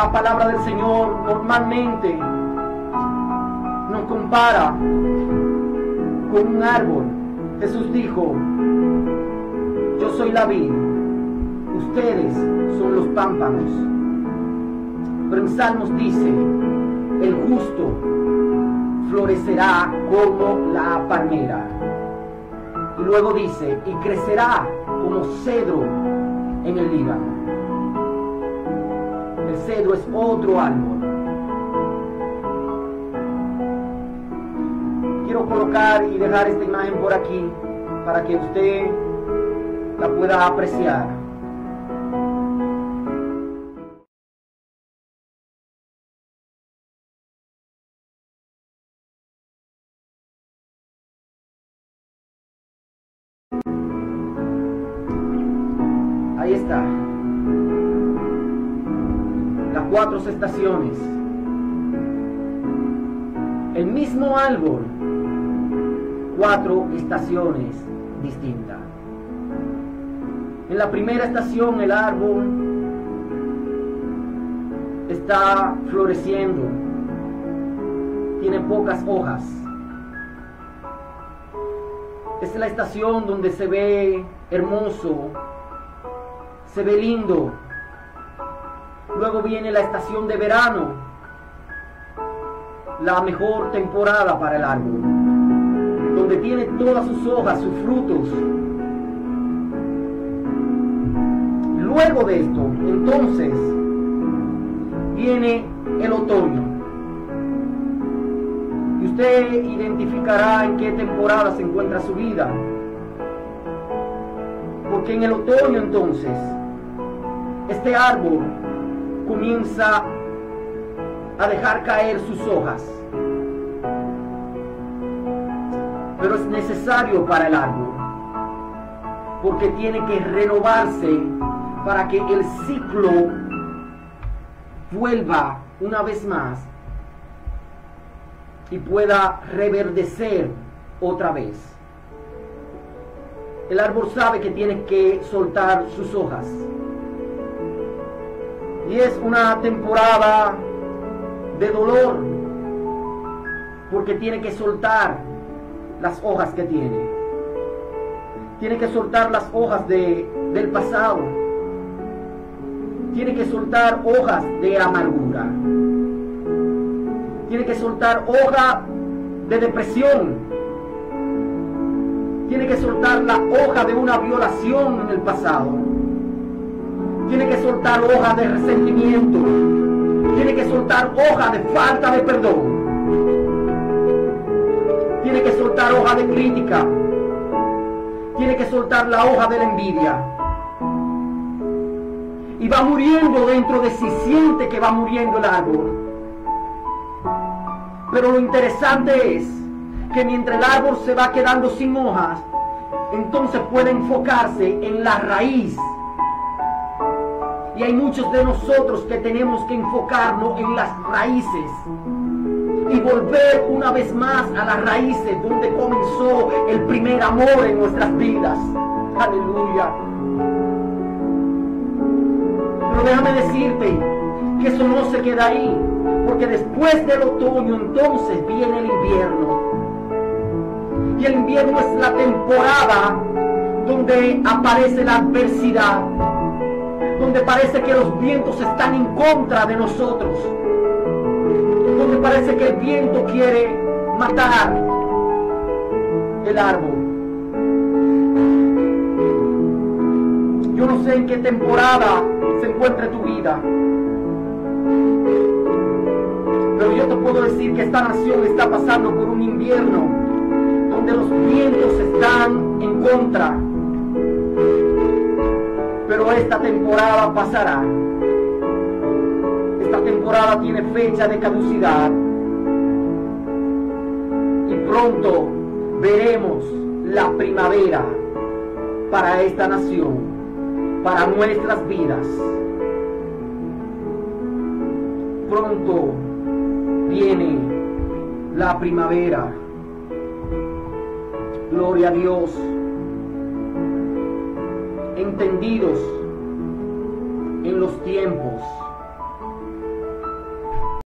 la palabra del Señor normalmente nos compara con un árbol. Jesús dijo, yo soy la vid, ustedes son los pámpanos. Pero en Salmos dice, el justo florecerá como la palmera. Y luego dice, y crecerá como cedro en el Líbano. Es otro árbol. Quiero colocar y dejar esta imagen por aquí para que usted la pueda apreciar. Ahí está. Las cuatro estaciones. El mismo árbol. Cuatro estaciones distintas. En la primera estación el árbol está floreciendo. Tiene pocas hojas. Es la estación donde se ve hermoso, se ve lindo. Luego viene la estación de verano, la mejor temporada para el árbol, donde tiene todas sus hojas, sus frutos. Luego de esto, entonces, viene el otoño. Y usted identificará en qué temporada se encuentra su vida. Porque en el otoño entonces, este árbol comienza a dejar caer sus hojas. Pero es necesario para el árbol, porque tiene que renovarse para que el ciclo vuelva una vez más y pueda reverdecer otra vez. El árbol sabe que tiene que soltar sus hojas. Y es una temporada de dolor, porque tiene que soltar las hojas que tiene. Tiene que soltar las hojas de, del pasado. Tiene que soltar hojas de amargura. Tiene que soltar hoja de depresión. Tiene que soltar la hoja de una violación en el pasado. Tiene que soltar hoja de resentimiento. Tiene que soltar hoja de falta de perdón. Tiene que soltar hoja de crítica. Tiene que soltar la hoja de la envidia. Y va muriendo dentro de sí, siente que va muriendo el árbol. Pero lo interesante es que mientras el árbol se va quedando sin hojas, entonces puede enfocarse en la raíz. Y hay muchos de nosotros que tenemos que enfocarnos en las raíces y volver una vez más a las raíces donde comenzó el primer amor en nuestras vidas. Aleluya. Pero déjame decirte que eso no se queda ahí, porque después del otoño entonces viene el invierno. Y el invierno es la temporada donde aparece la adversidad, donde parece que los vientos están en contra de nosotros, donde parece que el viento quiere matar el árbol. Yo no sé en qué temporada se encuentre tu vida, pero yo te puedo decir que esta nación está pasando por un invierno donde los vientos están en contra. Esta temporada pasará. Esta temporada tiene fecha de caducidad. Y pronto veremos la primavera para esta nación, para nuestras vidas. Pronto viene la primavera. Gloria a Dios. Entendidos en los tiempos